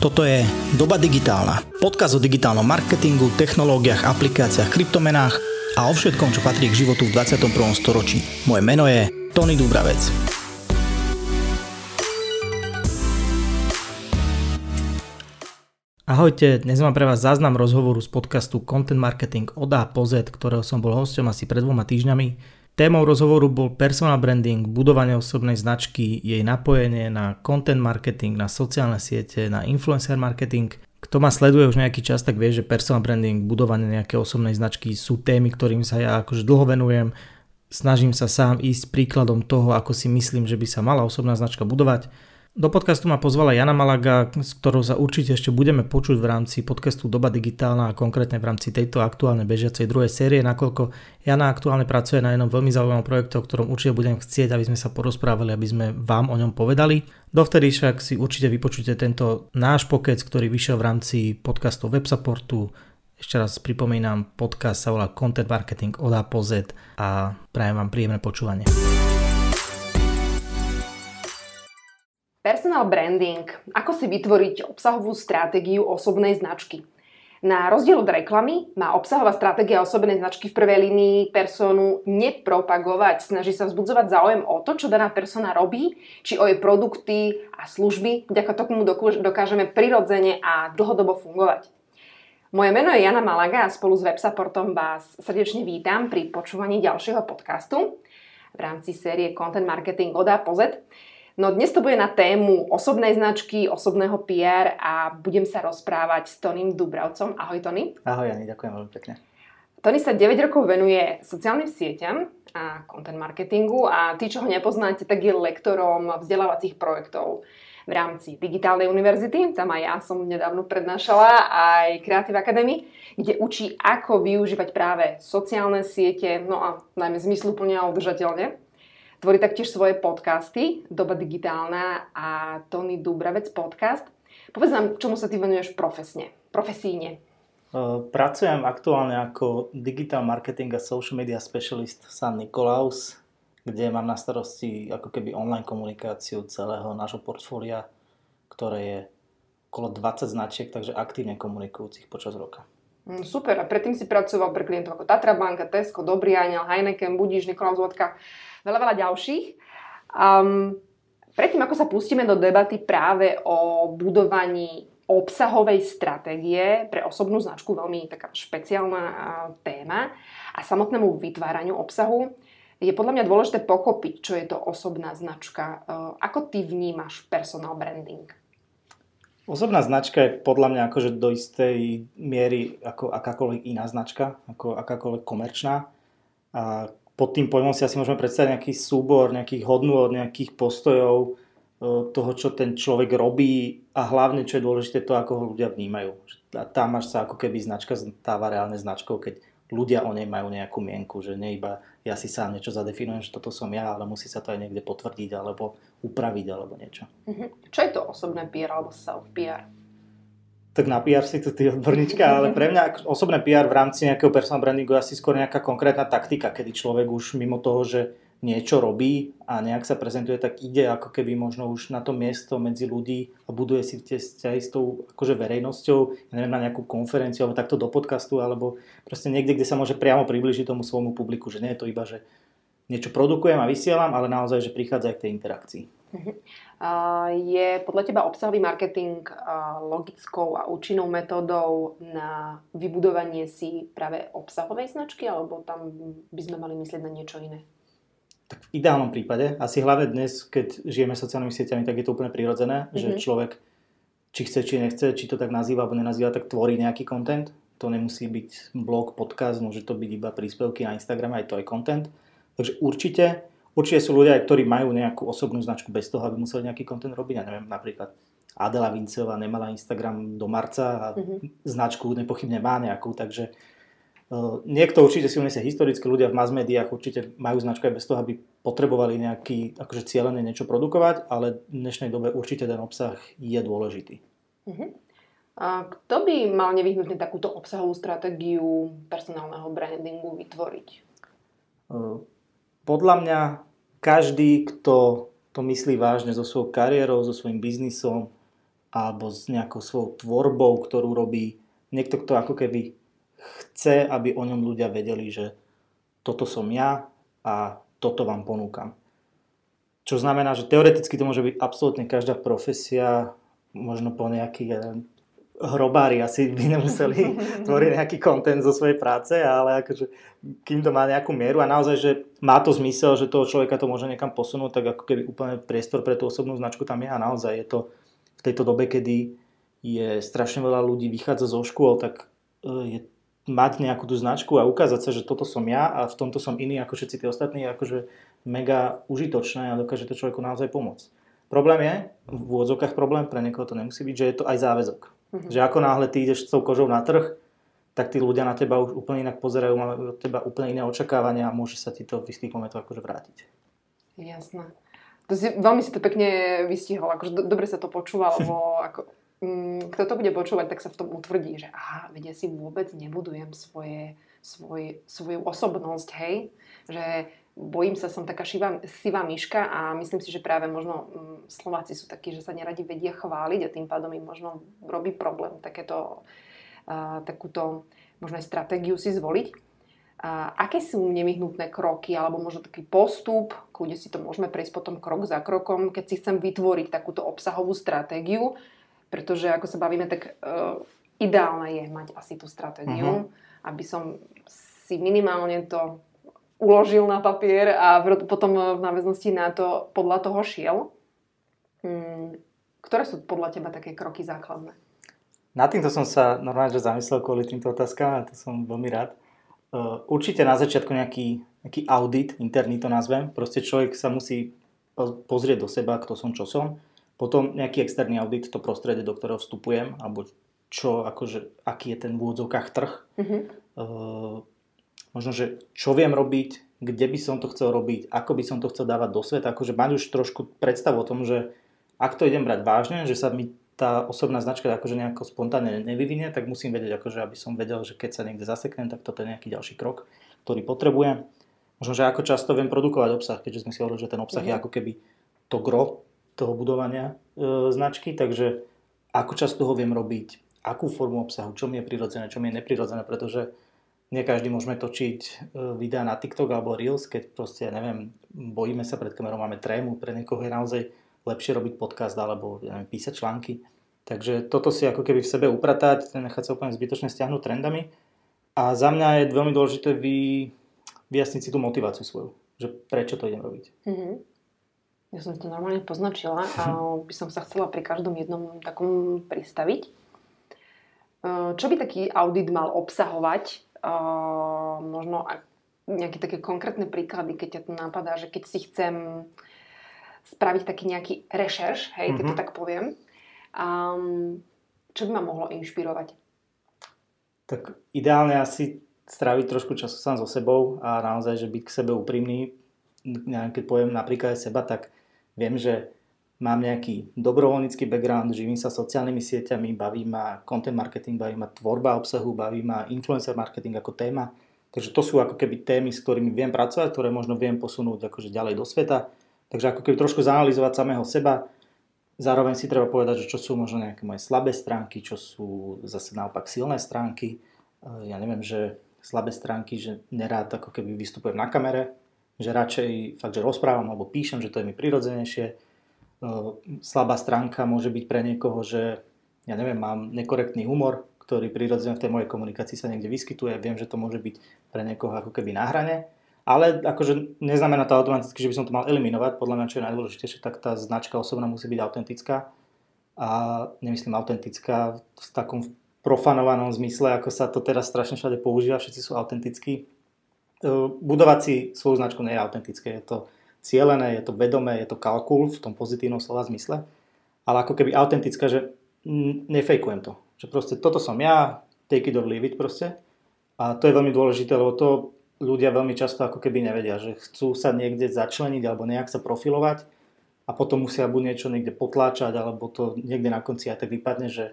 Toto je Doba digitálna. Podcast o digitálnom marketingu, technológiách, aplikáciách, kryptomenách a o všetkom, čo patrí k životu v 21. storočí. Moje meno je Tony Dubravec. Ahojte, dnes mám pre vás záznam rozhovoru z podcastu Content Marketing od A po Z, ktorého som bol hosťom asi pred dvoma týždňami. Témou rozhovoru bol personal branding, budovanie osobnej značky, jej napojenie na content marketing, na sociálne siete, na influencer marketing. Kto ma sleduje už nejaký čas, tak vie, že personal branding, budovanie nejaké osobnej značky sú témy, ktorým sa ja akože dlho venujem. Snažím sa sám ísť príkladom toho, ako si myslím, že by sa mala osobná značka budovať do podcastu ma pozvala Jana Malaga, s ktorou sa určite ešte budeme počuť v rámci podcastu Doba digitálna a konkrétne v rámci tejto aktuálnej bežiacej druhej série, nakoľko Jana aktuálne pracuje na jednom veľmi zaujímavom projekte, o ktorom určite budem chcieť, aby sme sa porozprávali, aby sme vám o ňom povedali. Dovtedy však si určite vypočujte tento náš pokec, ktorý vyšiel v rámci podcastu WebSupportu. Ešte raz pripomínam, podcast sa volá Content Marketing od A po Z a prajem vám príjemné počúvanie. Personal branding. Ako si vytvoriť obsahovú stratégiu osobnej značky? Na rozdiel od reklamy má obsahová stratégia osobnej značky v prvej línii personu nepropagovať. Snaží sa vzbudzovať záujem o to, čo daná persona robí, či o jej produkty a služby. Vďaka tomu dokážeme prirodzene a dlhodobo fungovať. Moje meno je Jana Malaga a spolu s WebSupportom vás srdečne vítam pri počúvaní ďalšieho podcastu v rámci série Content Marketing od A po Z. No dnes to bude na tému osobnej značky, osobného PR a budem sa rozprávať s Tonym Dubravcom. Ahoj Tony. Ahoj Jani, ďakujem veľmi pekne. Tony sa 9 rokov venuje sociálnym sieťam a content marketingu a tí, čo ho nepoznáte, tak je lektorom vzdelávacích projektov v rámci Digitálnej univerzity, tam aj ja som nedávno prednášala, aj Creative Academy, kde učí, ako využívať práve sociálne siete, no a najmä zmysluplne a udržateľne. Tvorí taktiež svoje podcasty, Doba digitálna a Tony Dubravec podcast. Povedz nám, čomu sa ty venuješ profesne, profesíne. Pracujem aktuálne ako digital marketing a social media specialist San Nikolaus, kde mám na starosti ako keby online komunikáciu celého nášho portfólia, ktoré je okolo 20 značiek, takže aktívne komunikujúcich počas roka. Mm, super, a predtým si pracoval pre klientov ako Tatra Banka, Tesco, Dobrý Aniel, Heineken, Budíš, Nikolaus Vodka veľa, veľa ďalších. Um, predtým, ako sa pustíme do debaty práve o budovaní obsahovej stratégie pre osobnú značku, veľmi taká špeciálna téma a samotnému vytváraniu obsahu, je podľa mňa dôležité pochopiť, čo je to osobná značka. Ako ty vnímaš personal branding? Osobná značka je podľa mňa akože do istej miery ako akákoľvek iná značka, ako akákoľvek komerčná. A pod tým pojmom si asi môžeme predstaviť nejaký súbor nejakých hodnôt, nejakých postojov, e, toho, čo ten človek robí a hlavne, čo je dôležité, to, ako ho ľudia vnímajú. A tam až sa ako keby značka stáva reálne značkou, keď ľudia o nej majú nejakú mienku, že nie iba ja si sám niečo zadefinujem, že toto som ja, ale musí sa to aj niekde potvrdiť alebo upraviť alebo niečo. Mm-hmm. Čo je to osobné PR alebo self-PR? tak na PR si tu ty odborníčka, ale pre mňa osobné PR v rámci nejakého personal brandingu je asi skôr nejaká konkrétna taktika, kedy človek už mimo toho, že niečo robí a nejak sa prezentuje, tak ide ako keby možno už na to miesto medzi ľudí a buduje si tie vzťahy s tou akože verejnosťou, ja neviem, na nejakú konferenciu alebo takto do podcastu, alebo proste niekde, kde sa môže priamo približiť tomu svojmu publiku, že nie je to iba, že niečo produkujem a vysielam, ale naozaj, že prichádza aj k tej interakcii. Uh-huh. Je podľa teba obsahový marketing logickou a účinnou metódou na vybudovanie si práve obsahovej značky, alebo tam by sme mali myslieť na niečo iné? Tak v ideálnom prípade, asi hlavne dnes, keď žijeme sociálnymi sieťami, tak je to úplne prirodzené, mm-hmm. že mhm. človek, či chce, či nechce, či to tak nazýva alebo nenazýva, tak tvorí nejaký content. To nemusí byť blog, podcast, môže to byť iba príspevky na Instagrame, aj to je content. Takže určite Určite sú ľudia, ktorí majú nejakú osobnú značku bez toho, aby museli nejaký kontent robiť. Ja neviem, napríklad Adela Vincová nemala Instagram do marca a mm-hmm. značku nepochybne má nejakú, takže niekto určite si uniesie historicky, ľudia v mass médiách určite majú značku aj bez toho, aby potrebovali nejaký akože cieľene niečo produkovať, ale v dnešnej dobe určite ten obsah je dôležitý. Mm-hmm. A kto by mal nevyhnutne takúto obsahovú stratégiu personálneho brandingu vytvoriť? Uh, podľa mňa každý, kto to myslí vážne so svojou kariérou, so svojím biznisom, alebo s nejakou svojou tvorbou, ktorú robí. Niekto, kto ako keby chce, aby o ňom ľudia vedeli, že toto som ja a toto vám ponúkam. Čo znamená, že teoreticky to môže byť absolútne každá profesia, možno po nejaký hrobári asi by nemuseli tvoriť nejaký kontent zo svojej práce, ale akože, kým to má nejakú mieru a naozaj, že má to zmysel, že toho človeka to môže niekam posunúť, tak ako keby úplne priestor pre tú osobnú značku tam je a naozaj je to v tejto dobe, kedy je strašne veľa ľudí vychádza zo škôl, tak e, je mať nejakú tú značku a ukázať sa, že toto som ja a v tomto som iný ako všetci tí ostatní, je akože mega užitočné a dokáže to človeku naozaj pomôcť. Problém je, v úvodzovkách problém, pre niekoho to nemusí byť, že je to aj záväzok. Mm-hmm. Že ako náhle ty ideš s tou kožou na trh, tak tí ľudia na teba už úplne inak pozerajú, majú od teba úplne iné očakávania a môže sa ti to v istých momentoch akože vrátiť. Jasné. To si, veľmi si to pekne vystihol, akože do, dobre sa to počúva, lebo ako, kto to bude počúvať, tak sa v tom utvrdí, že aha, vedia si vôbec nebudujem svoje, svoj, svoju osobnosť, hej, že bojím sa, som taká šivá, sivá myška a myslím si, že práve možno mm, Slováci sú takí, že sa neradi vedia chváliť a tým pádom im možno robí problém takéto, uh, takúto možno aj stratégiu si zvoliť. Uh, aké sú nevyhnutné kroky alebo možno taký postup, kľudne si to môžeme prejsť potom krok za krokom, keď si chcem vytvoriť takúto obsahovú stratégiu, pretože ako sa bavíme, tak uh, ideálne je mať asi tú stratégiu, uh-huh. aby som si minimálne to uložil na papier a potom v náväznosti na to podľa toho šiel. Hmm, ktoré sú podľa teba také kroky základné? Na týmto som sa normálne že zamyslel kvôli týmto otázkam a to som veľmi rád. Uh, určite na začiatku nejaký, nejaký audit, interný to nazvem. Proste človek sa musí pozrieť do seba, kto som, čo som. Potom nejaký externý audit, to prostredie, do ktorého vstupujem, alebo čo, akože, aký je ten v úvodzovkách trh. Uh-huh. Uh, možno, že čo viem robiť, kde by som to chcel robiť, ako by som to chcel dávať do sveta, akože mať už trošku predstavu o tom, že ak to idem brať vážne, že sa mi tá osobná značka akože nejako spontánne nevyvinie, tak musím vedieť, akože aby som vedel, že keď sa niekde zaseknem, tak toto je nejaký ďalší krok, ktorý potrebujem. Možno, že ako často viem produkovať obsah, keďže sme si hovorili, že ten obsah mm-hmm. je mhm. ako keby to gro toho budovania e, značky, takže ako často ho viem robiť, akú formu obsahu, čo mi je prirodzené, čo mi je neprirodzené, pretože nie každý môžeme točiť e, videá na TikTok alebo Reels, keď proste, neviem, bojíme sa pred kamerou, máme trému, pre niekoho je naozaj lepšie robiť podcast alebo ja neviem, písať články. Takže toto si ako keby v sebe upratať, nechať sa úplne zbytočne stiahnuť trendami. A za mňa je veľmi dôležité vy, vyjasniť si tú motiváciu svoju, že prečo to idem robiť. Mm-hmm. Ja som to normálne poznačila a by som sa chcela pri každom jednom takom pristaviť. Čo by taký audit mal obsahovať, možno nejaké také konkrétne príklady, keď ťa to napadá, že keď si chcem spraviť taký nejaký rešerš, hej, mm-hmm. keď to mhm. tak poviem, um, čo by ma mohlo inšpirovať? Tak ideálne asi stráviť trošku času sám so sebou a naozaj, že byť k sebe úprimný. Keď poviem napríklad aj seba, tak viem, že mám nejaký dobrovoľnícky background, živím sa sociálnymi sieťami, baví ma content marketing, baví ma tvorba obsahu, baví ma influencer marketing ako téma. Takže to sú ako keby témy, s ktorými viem pracovať, ktoré možno viem posunúť akože ďalej do sveta. Takže ako keby trošku zanalizovať samého seba. Zároveň si treba povedať, že čo sú možno nejaké moje slabé stránky, čo sú zase naopak silné stránky. Ja neviem, že slabé stránky, že nerád ako keby vystupujem na kamere, že radšej fakt, že rozprávam alebo píšem, že to je mi prirodzenejšie slabá stránka môže byť pre niekoho, že ja neviem, mám nekorektný humor, ktorý prirodzene v tej mojej komunikácii sa niekde vyskytuje. Viem, že to môže byť pre niekoho ako keby na hrane. Ale akože neznamená to automaticky, že by som to mal eliminovať. Podľa mňa, čo je najdôležitejšie, tak tá značka osobná musí byť autentická. A nemyslím autentická v takom profanovanom zmysle, ako sa to teraz strašne všade používa, všetci sú autentickí. Budovať si svoju značku nie je autentické, je to cielené, je to vedomé, je to kalkul v tom pozitívnom slova zmysle, ale ako keby autentická, že nefejkujem to. Že proste toto som ja, take it or leave it proste. A to je veľmi dôležité, lebo to ľudia veľmi často ako keby nevedia, že chcú sa niekde začleniť alebo nejak sa profilovať a potom musia buď niečo niekde potláčať, alebo to niekde na konci aj tak vypadne, že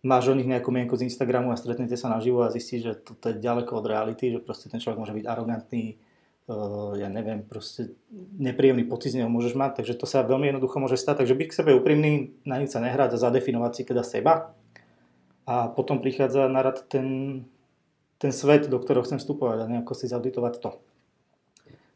máš o nich nejakú mienku z Instagramu a stretnete sa naživo a zistíš, že toto je ďaleko od reality, že proste ten človek môže byť arogantný, uh, ja neviem, proste nepríjemný pocit z neho môžeš mať, takže to sa veľmi jednoducho môže stať. Takže byť k sebe úprimný, na nič sa nehrať a zadefinovať si teda seba. A potom prichádza na rad ten, ten svet, do ktorého chcem vstupovať a nejako si zauditovať to.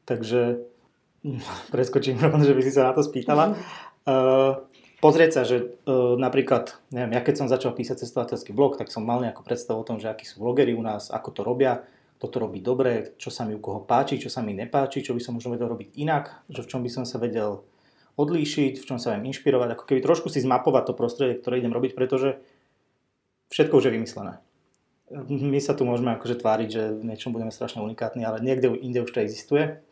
Takže preskočím rovno, že by si sa na to spýtala. Uh, pozrieť sa, že uh, napríklad, neviem, ja keď som začal písať cestovateľský blog, tak som mal nejakú predstavu o tom, že akí sú blogery u nás, ako to robia, kto to robí dobre, čo sa mi u koho páči, čo sa mi nepáči, čo by som možno vedel robiť inak, že v čom by som sa vedel odlíšiť, v čom sa viem inšpirovať, ako keby trošku si zmapovať to prostredie, ktoré idem robiť, pretože všetko už je vymyslené. My sa tu môžeme akože tváriť, že v niečom budeme strašne unikátni, ale niekde inde už to existuje.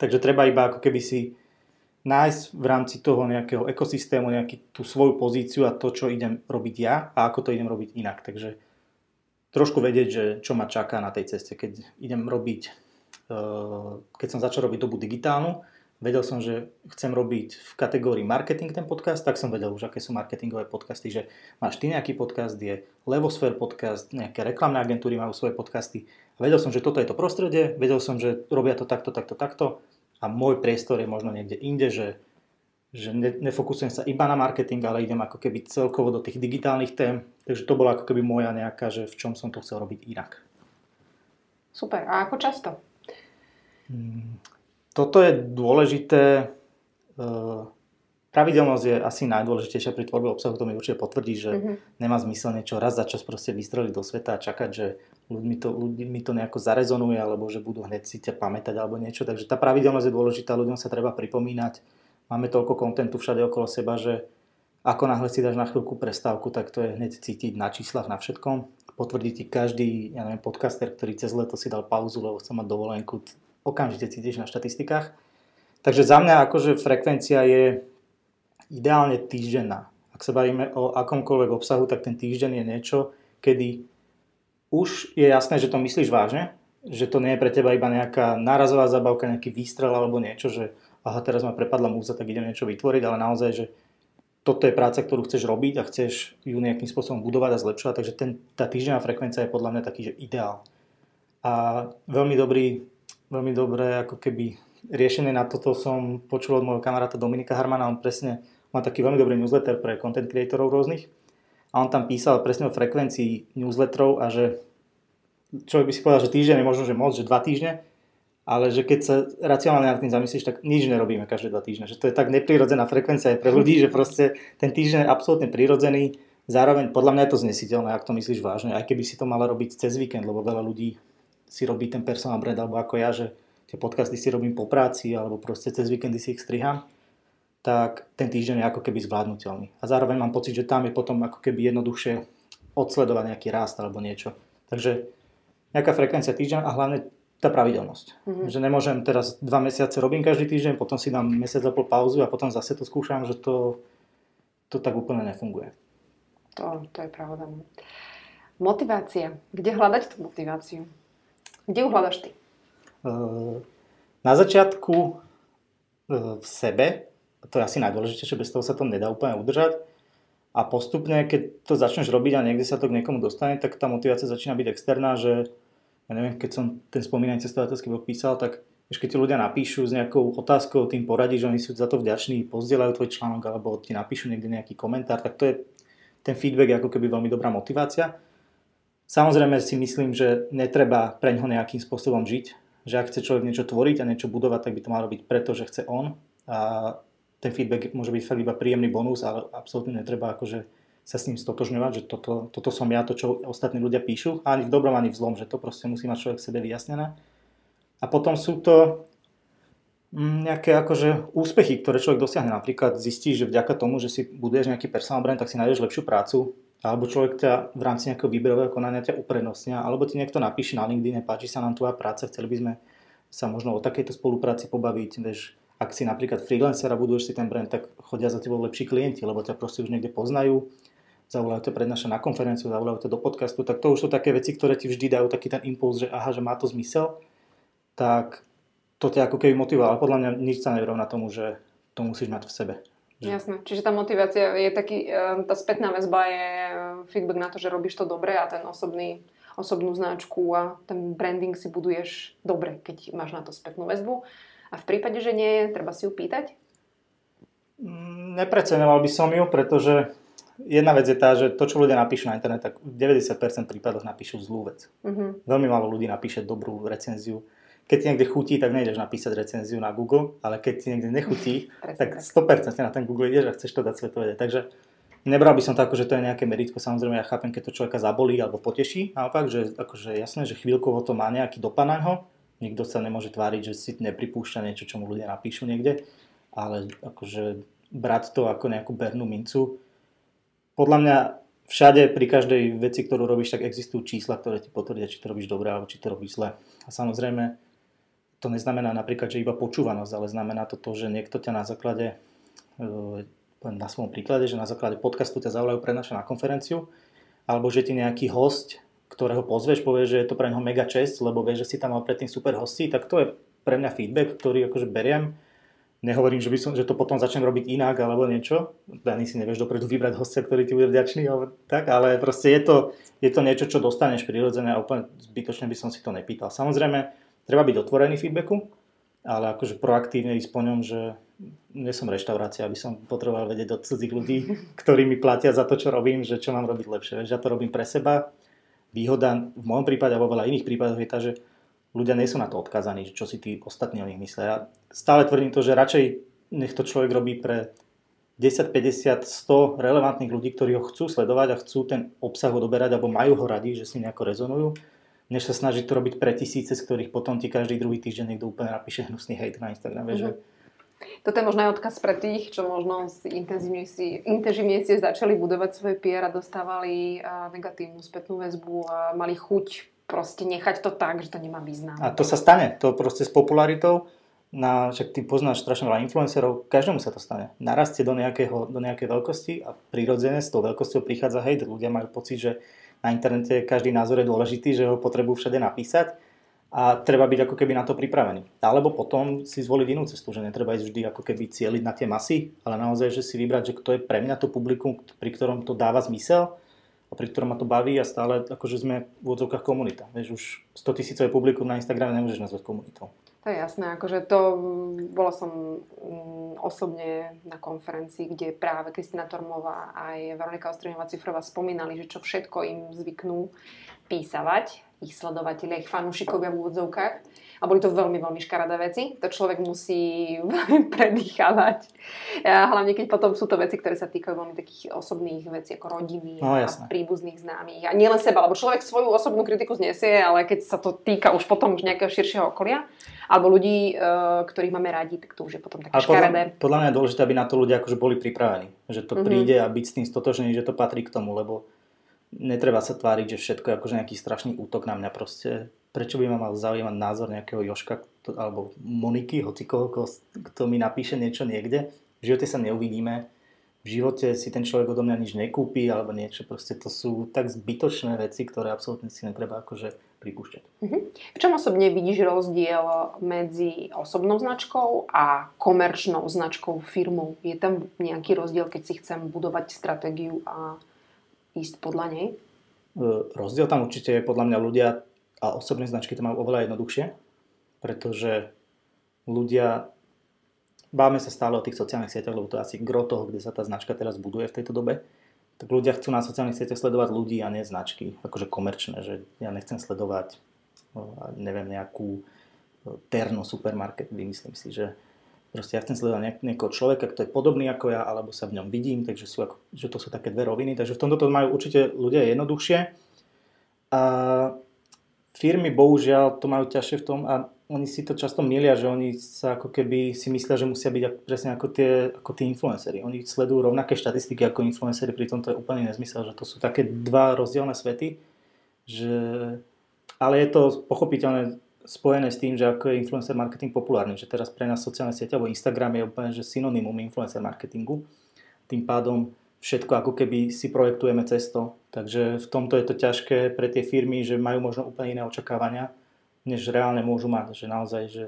Takže treba iba ako keby si nájsť v rámci toho nejakého ekosystému nejaký tú svoju pozíciu a to, čo idem robiť ja a ako to idem robiť inak. Takže trošku vedieť, že čo ma čaká na tej ceste. Keď idem robiť, eh, keď som začal robiť dobu digitálnu, vedel som, že chcem robiť v kategórii marketing ten podcast, tak som vedel už, aké sú marketingové podcasty, že máš ty nejaký podcast, je Levosphere podcast, nejaké reklamné agentúry majú svoje podcasty. Vedel som, že toto je to prostredie, vedel som, že robia to takto, takto, takto a môj priestor je možno niekde inde, že, že ne, nefokusujem sa iba na marketing, ale idem ako keby celkovo do tých digitálnych tém. Takže to bola ako keby moja nejaká, že v čom som to chcel robiť inak. Super. A ako často? Hmm, toto je dôležité. Pravidelnosť je asi najdôležitejšia pri tvorbe obsahu, to mi určite potvrdí, že mm-hmm. nemá zmysel niečo raz za čas proste vystreliť do sveta a čakať, že ľuďmi to, ľuďmi to nejako zarezonuje, alebo že budú hneď si ťa pamätať alebo niečo. Takže tá pravidelnosť je dôležitá, ľuďom sa treba pripomínať. Máme toľko kontentu všade okolo seba, že ako náhle si dáš na chvíľku prestávku, tak to je hneď cítiť na číslach, na všetkom. Potvrdí ti každý, ja neviem, podcaster, ktorý cez leto si dal pauzu, lebo chce mať dovolenku, okamžite cítiš na štatistikách. Takže za mňa akože frekvencia je ideálne týždenná. Ak sa bavíme o akomkoľvek obsahu, tak ten týždeň je niečo, kedy už je jasné, že to myslíš vážne, že to nie je pre teba iba nejaká nárazová zabavka, nejaký výstrel alebo niečo, že aha, teraz ma prepadla múza, tak idem niečo vytvoriť, ale naozaj, že toto je práca, ktorú chceš robiť a chceš ju nejakým spôsobom budovať a zlepšovať, takže ten, tá týždenná frekvencia je podľa mňa taký, že ideál. A veľmi dobrý, veľmi dobré ako keby riešenie na toto som počul od môjho kamaráta Dominika Harmana, on presne má taký veľmi dobrý newsletter pre content creatorov rôznych a on tam písal presne o frekvencii newsletterov a že človek by si povedal, že týždeň je možno, že moc, že dva týždne, ale že keď sa racionálne nad tým zamyslíš, tak nič nerobíme každé dva týždne. Že to je tak neprirodzená frekvencia aj pre ľudí, že proste ten týždeň je absolútne prirodzený. Zároveň podľa mňa je to znesiteľné, ak to myslíš vážne, aj keby si to mala robiť cez víkend, lebo veľa ľudí si robí ten personal brand, alebo ako ja, že tie podcasty si robím po práci, alebo proste cez víkendy si ich striham tak ten týždeň je ako keby zvládnutelný. A zároveň mám pocit, že tam je potom ako keby jednoduchšie odsledovať nejaký rast alebo niečo. Takže nejaká frekvencia týždeň a hlavne tá pravidelnosť. Mm-hmm. Že nemôžem teraz dva mesiace robím každý týždeň, potom si dám mesiac a pol pauzu a potom zase to skúšam, že to, to tak úplne nefunguje. To, to je pravda. Motivácia. Kde hľadať tú motiváciu? Kde ju hľadaš ty? Na začiatku v sebe, to je asi najdôležitejšie, bez toho sa to nedá úplne udržať. A postupne, keď to začneš robiť a niekde sa to k niekomu dostane, tak tá motivácia začína byť externá, že ja neviem, keď som ten spomínaný cestovateľský blog písal, tak vieš, keď ti ľudia napíšu s nejakou otázkou, tým poradí, že oni sú za to vďační, pozdieľajú tvoj článok alebo ti napíšu niekde nejaký komentár, tak to je ten feedback ako keby veľmi dobrá motivácia. Samozrejme si myslím, že netreba pre ňoho nejakým spôsobom žiť, že ak chce človek niečo tvoriť a niečo budovať, tak by to mal robiť preto, že chce on. A ten feedback môže byť fakt iba príjemný bonus, ale absolútne netreba akože sa s ním stotožňovať, že toto, toto som ja, to, čo ostatní ľudia píšu, ani v dobrom, ani v zlom, že to proste musí mať človek v sebe vyjasnené. A potom sú to mm, nejaké akože úspechy, ktoré človek dosiahne. Napríklad zistí, že vďaka tomu, že si buduješ nejaký personal brand, tak si nájdeš lepšiu prácu, alebo človek ťa v rámci nejakého výberového konania ťa uprednostnia, alebo ti niekto napíše na LinkedIn, páči sa nám tvoja práca, chceli by sme sa možno o takejto spolupráci pobaviť, vieš, ak si napríklad freelancer a buduješ si ten brand, tak chodia za tebou lepší klienti, lebo ťa proste už niekde poznajú, zavolajú ťa prednáša na konferenciu, zavolajú ťa do podcastu, tak to už sú také veci, ktoré ti vždy dajú taký ten impuls, že aha, že má to zmysel, tak to ťa ako keby motivuje, ale podľa mňa nič sa nerovná tomu, že to musíš mať v sebe. Jasné, čiže tá motivácia je taký, tá spätná väzba je feedback na to, že robíš to dobre a ten osobný osobnú značku a ten branding si buduješ dobre, keď máš na to spätnú väzbu. A v prípade, že nie je, treba si ju pýtať? Mm, nepreceňoval by som ju, pretože jedna vec je tá, že to, čo ľudia napíšu na internet, tak v 90% prípadoch napíšu zlú vec. Uh-huh. Veľmi málo ľudí napíše dobrú recenziu. Keď ti niekde chutí, tak nejdeš napísať recenziu na Google, ale keď ti niekde nechutí, tak 100% na ten Google ideš a chceš to dať svetovede. Takže nebral by som to ako, že to je nejaké meritko. Samozrejme, ja chápem, keď to človeka zabolí alebo poteší. Naopak, že akože jasné, že chvíľkovo to má nejaký dopad na ňo. Nikto sa nemôže tváriť, že si nepripúšťa niečo, čo mu ľudia napíšu niekde. Ale akože brať to ako nejakú bernú mincu. Podľa mňa všade pri každej veci, ktorú robíš, tak existujú čísla, ktoré ti potvrdia, či to robíš dobre alebo či to robíš zle. A samozrejme, to neznamená napríklad, že iba počúvanosť, ale znamená to to, že niekto ťa na základe e, na svojom príklade, že na základe podcastu ťa zavolajú prednášať na konferenciu, alebo že ti nejaký host, ktorého pozveš, povie, že je to pre neho mega čest, lebo vie, že si tam mal predtým super hostí, tak to je pre mňa feedback, ktorý akože beriem. Nehovorím, že, by som, že to potom začnem robiť inak alebo niečo. Ani si nevieš dopredu vybrať hostia, ktorý ti bude vďačný, ale, tak, ale proste je to, je to niečo, čo dostaneš prirodzene a úplne zbytočne by som si to nepýtal. Samozrejme, treba byť otvorený feedbacku, ale akože proaktívne ísť po ňom, že nie som reštaurácia, aby som potreboval vedieť od cudzích ľudí, ktorí mi platia za to, čo robím, že čo mám robiť lepšie. Veď ja to robím pre seba. Výhoda v môjom prípade a vo veľa iných prípadoch je tá, že ľudia nie sú na to odkazaní, čo si tí ostatní o nich myslia. Ja stále tvrdím to, že radšej nech to človek robí pre 10, 50, 100 relevantných ľudí, ktorí ho chcú sledovať a chcú ten obsah odoberať alebo majú ho radi, že si nejako rezonujú, než sa snažiť to robiť pre tisíce, z ktorých potom ti každý druhý týždeň niekto úplne napíše hnusný hejt na Instagrame. Mm-hmm. Že toto je možno aj odkaz pre tých, čo možno si intenzívne si, intenzívne si začali budovať svoje PR a dostávali negatívnu spätnú väzbu a mali chuť proste nechať to tak, že to nemá význam. A to sa stane. To proste s popularitou, na, však ty poznáš strašne veľa influencerov, každému sa to stane. Narastie do, nejakého, do nejakej veľkosti a prirodzene s tou veľkosťou prichádza hejt. Ľudia majú pocit, že na internete každý názor je dôležitý, že ho potrebujú všade napísať a treba byť ako keby na to pripravený. Alebo potom si zvoliť inú cestu, že netreba ísť vždy ako keby cieliť na tie masy, ale naozaj, že si vybrať, že kto je pre mňa to publikum, pri ktorom to dáva zmysel a pri ktorom ma to baví a stále akože sme v odzovkách komunita. Vieš, už 100 tisícové publikum na Instagrame nemôžeš nazvať komunitou. To je jasné, akože to bola som mm, osobne na konferencii, kde práve Kristina Tormová a aj Veronika Ostriňová-Cifrová spomínali, že čo všetko im zvyknú písavať ich sledovateľia, ich fanúšikovia v úvodzovkách. A boli to veľmi, veľmi škaredé veci. To človek musí veľmi. A hlavne, keď potom sú to veci, ktoré sa týkajú veľmi takých osobných vecí, ako rodiny no, a príbuzných známych. A nielen seba, lebo človek svoju osobnú kritiku znesie, ale keď sa to týka už potom už nejakého širšieho okolia, alebo ľudí, uh, ktorých máme radi, tak to už je potom také škaredé. Podľa, podľa mňa je dôležité, aby na to ľudia akože boli pripravení. Že to mm-hmm. príde a byť s tým stotožný, že to patrí k tomu, lebo netreba sa tváriť, že všetko je akože nejaký strašný útok na mňa proste. Prečo by ma mal zaujímať názor nejakého Joška alebo Moniky, hoci koho, kto mi napíše niečo niekde. V živote sa neuvidíme, v živote si ten človek odo mňa nič nekúpi alebo niečo. Proste to sú tak zbytočné veci, ktoré absolútne si netreba akože pripúšťať. Mm-hmm. V čom osobne vidíš rozdiel medzi osobnou značkou a komerčnou značkou firmou? Je tam nejaký rozdiel, keď si chcem budovať stratégiu a ísť podľa nej? E, rozdiel tam určite je podľa mňa ľudia a osobné značky to majú oveľa jednoduchšie, pretože ľudia, báme sa stále o tých sociálnych sieťach, lebo to je asi gro toho, kde sa tá značka teraz buduje v tejto dobe, tak ľudia chcú na sociálnych sieťach sledovať ľudí a nie značky, akože komerčné, že ja nechcem sledovať no, neviem, nejakú terno supermarket, vymyslím si, že Proste ja chcem sledovať niekoho človeka, kto je podobný ako ja, alebo sa v ňom vidím, takže sú ako, že to sú také dve roviny. Takže v tomto to majú určite ľudia jednoduchšie. A firmy bohužiaľ to majú ťažšie v tom a oni si to často milia, že oni sa ako keby si myslia, že musia byť presne ako tie, ako tí influenceri. Oni sledujú rovnaké štatistiky ako influenceri, pritom to je úplne nezmysel, že to sú také dva rozdielne svety, že... ale je to pochopiteľné, spojené s tým, že ako je influencer marketing populárny, že teraz pre nás sociálne siete alebo Instagram je úplne že synonymum influencer marketingu. Tým pádom všetko ako keby si projektujeme cesto. Takže v tomto je to ťažké pre tie firmy, že majú možno úplne iné očakávania, než reálne môžu mať. Že naozaj, že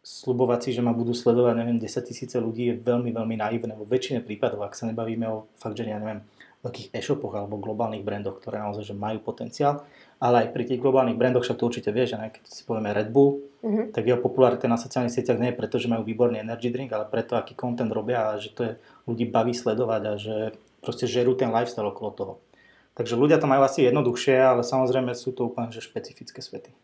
slubovať si, že ma budú sledovať, neviem, 10 tisíce ľudí je veľmi, veľmi naivné. Vo väčšine prípadov, ak sa nebavíme o fakt, že ja neviem, veľkých e-shopoch alebo globálnych brandoch, ktoré naozaj že majú potenciál. Ale aj pri tých globálnych brandoch, však to určite vieš, že keď si povieme Red Bull, mm-hmm. tak jeho popularita na sociálnych sieťach nie je preto, že majú výborný energy drink, ale preto, aký content robia a že to je, ľudí baví sledovať a že proste žerú ten lifestyle okolo toho. Takže ľudia to majú asi jednoduchšie, ale samozrejme sú to úplne že špecifické svety.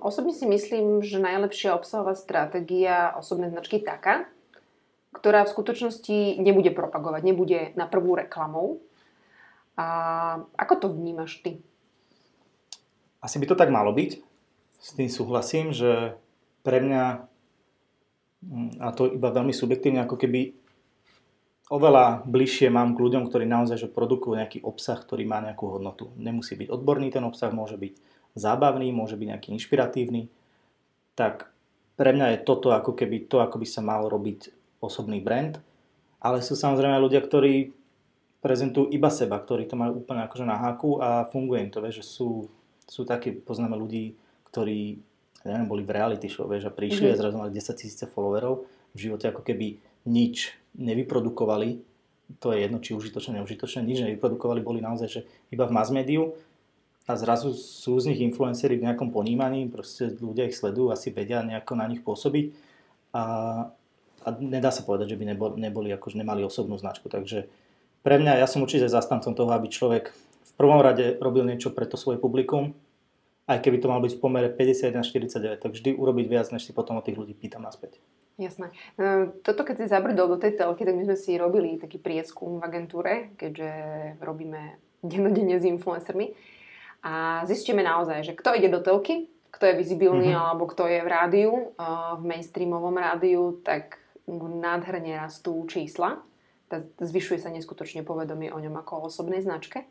Osobne si myslím, že najlepšia obsahová stratégia osobnej značky taká, ktorá v skutočnosti nebude propagovať, nebude na prvú reklamou. A ako to vnímaš ty? Asi by to tak malo byť. S tým súhlasím, že pre mňa, mm, a to iba veľmi subjektívne, ako keby oveľa bližšie mám k ľuďom, ktorí naozaj že produkujú nejaký obsah, ktorý má nejakú hodnotu. Nemusí byť odborný ten obsah, môže byť zábavný, môže byť nejaký inšpiratívny. Tak pre mňa je toto ako keby to, ako by sa mal robiť osobný brand. Ale sú samozrejme ľudia, ktorí prezentujú iba seba, ktorí to majú úplne akože na háku a funguje im to, vieš, že sú, sú takí, poznáme ľudí, ktorí neviem, boli v reality show, vieš, a prišli mm-hmm. a zrazu mali 10 tisíce followerov, v živote ako keby nič nevyprodukovali, to je jedno, či užitočné, neužitočné, nič nevyprodukovali, boli naozaj, že iba v mass médiu a zrazu sú z nich influenceri v nejakom ponímaní, proste ľudia ich sledujú, asi vedia nejako na nich pôsobiť a, a nedá sa povedať, že by neboli, neboli akože nemali osobnú značku, takže pre mňa, ja som určite zastancom toho, aby človek v prvom rade robil niečo pre to svoje publikum, aj keby to malo byť v pomere 51 49, tak vždy urobiť viac, než si potom od tých ľudí pýtam naspäť. Jasné. E, toto keď si zabrdol do tej telky, tak my sme si robili taký prieskum v agentúre, keďže robíme dennodenne s influencermi. A zistíme naozaj, že kto ide do telky, kto je vizibilný mm-hmm. alebo kto je v rádiu, e, v mainstreamovom rádiu, tak nádherne rastú čísla. Zvyšuje sa neskutočne povedomie o ňom ako o osobnej značke.